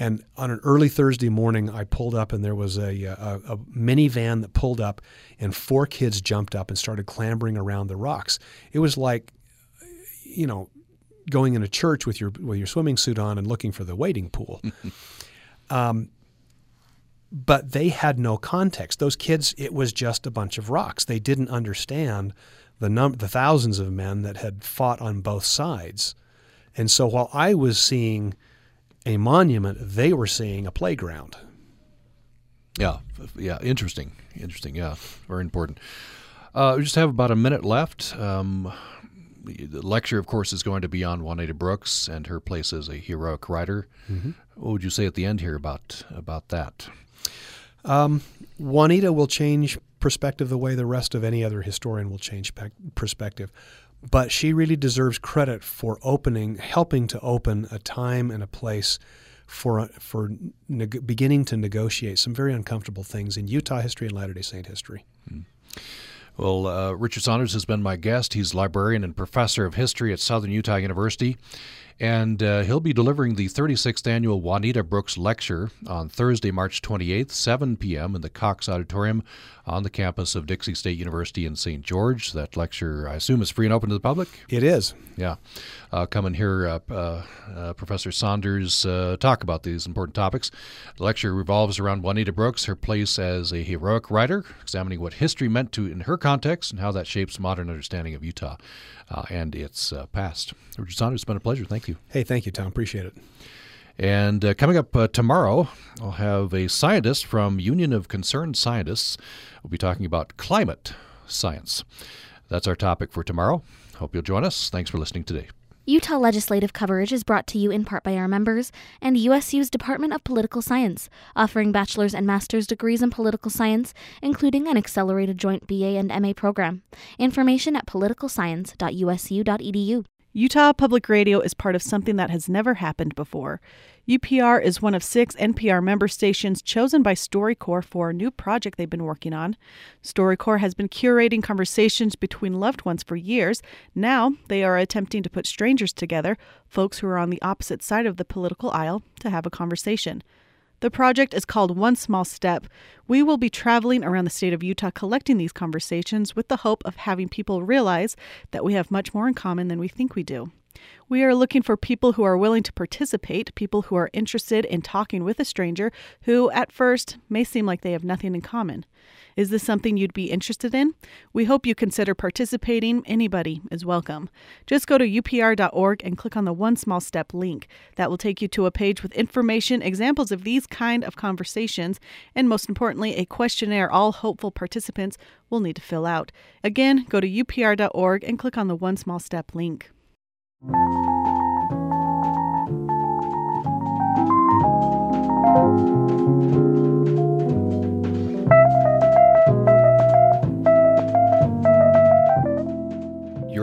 S2: And on an early Thursday morning, I pulled up, and there was a, a, a, minivan that pulled up, and four kids jumped up and started clambering around the rocks. It was like, you know, going in a church with your with your swimming suit on and looking for the wading pool. um, but they had no context. Those kids, it was just a bunch of rocks. They didn't understand the num- the thousands of men that had fought on both sides. And so while I was seeing a monument, they were seeing a playground.
S1: Yeah, yeah, interesting, interesting. Yeah, very important. Uh, we just have about a minute left. Um, the lecture, of course, is going to be on Juanita Brooks and her place as a heroic writer. Mm-hmm. What would you say at the end here about about that?
S2: Um, Juanita will change perspective the way the rest of any other historian will change perspective but she really deserves credit for opening, helping to open a time and a place for for neg- beginning to negotiate some very uncomfortable things in Utah history and Latter Day Saint history.
S1: Hmm. Well, uh, Richard Saunders has been my guest. He's librarian and professor of history at Southern Utah University. And uh, he'll be delivering the 36th annual Juanita Brooks Lecture on Thursday, March 28th, 7 p.m. in the Cox Auditorium on the campus of Dixie State University in St. George. That lecture, I assume, is free and open to the public?
S2: It is.
S1: Yeah. Uh, come and hear uh, uh, uh Professor Saunders uh, talk about these important topics. The lecture revolves around Juanita Brooks, her place as a heroic writer, examining what history meant to in her context and how that shapes modern understanding of Utah uh, and its past. Richard Saunders, it's been a pleasure. Thank you.
S2: Hey, thank you, Tom. Appreciate it.
S1: And uh, coming up uh, tomorrow, I'll have a scientist from Union of Concerned Scientists. We'll be talking about climate science. That's our topic for tomorrow. Hope you'll join us. Thanks for listening today.
S5: Utah legislative coverage is brought to you in part by our members and USU's Department of Political Science, offering bachelor's and master's degrees in political science, including an accelerated joint BA and MA program. Information at politicalscience.usu.edu.
S6: Utah Public Radio is part of something that has never happened before. UPR is one of six NPR member stations chosen by StoryCorps for a new project they've been working on. StoryCorps has been curating conversations between loved ones for years. Now they are attempting to put strangers together, folks who are on the opposite side of the political aisle, to have a conversation. The project is called One Small Step. We will be traveling around the state of Utah collecting these conversations with the hope of having people realize that we have much more in common than we think we do. We are looking for people who are willing to participate, people who are interested in talking with a stranger who, at first, may seem like they have nothing in common. Is this something you'd be interested in? We hope you consider participating. Anybody is welcome. Just go to upr.org and click on the One Small Step link. That will take you to a page with information, examples of these kind of conversations, and most importantly, a questionnaire all hopeful participants will need to fill out. Again, go to upr.org and click on the One Small Step link.
S1: You're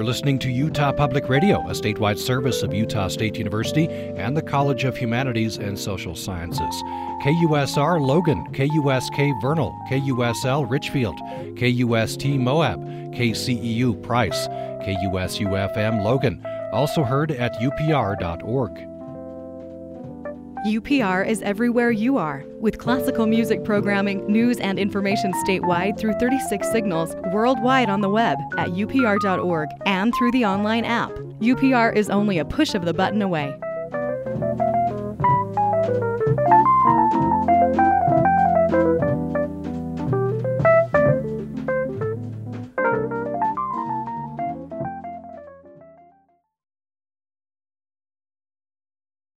S1: listening to Utah Public Radio, a statewide service of Utah State University and the College of Humanities and Social Sciences. KUSR Logan, KUSK Vernal, KUSL Richfield, KUST Moab, KCEU Price, KUSUFM Logan, also heard at upr.org.
S7: UPR is everywhere you are, with classical music programming, news, and information statewide through 36 signals worldwide on the web at upr.org and through the online app. UPR is only a push of the button away.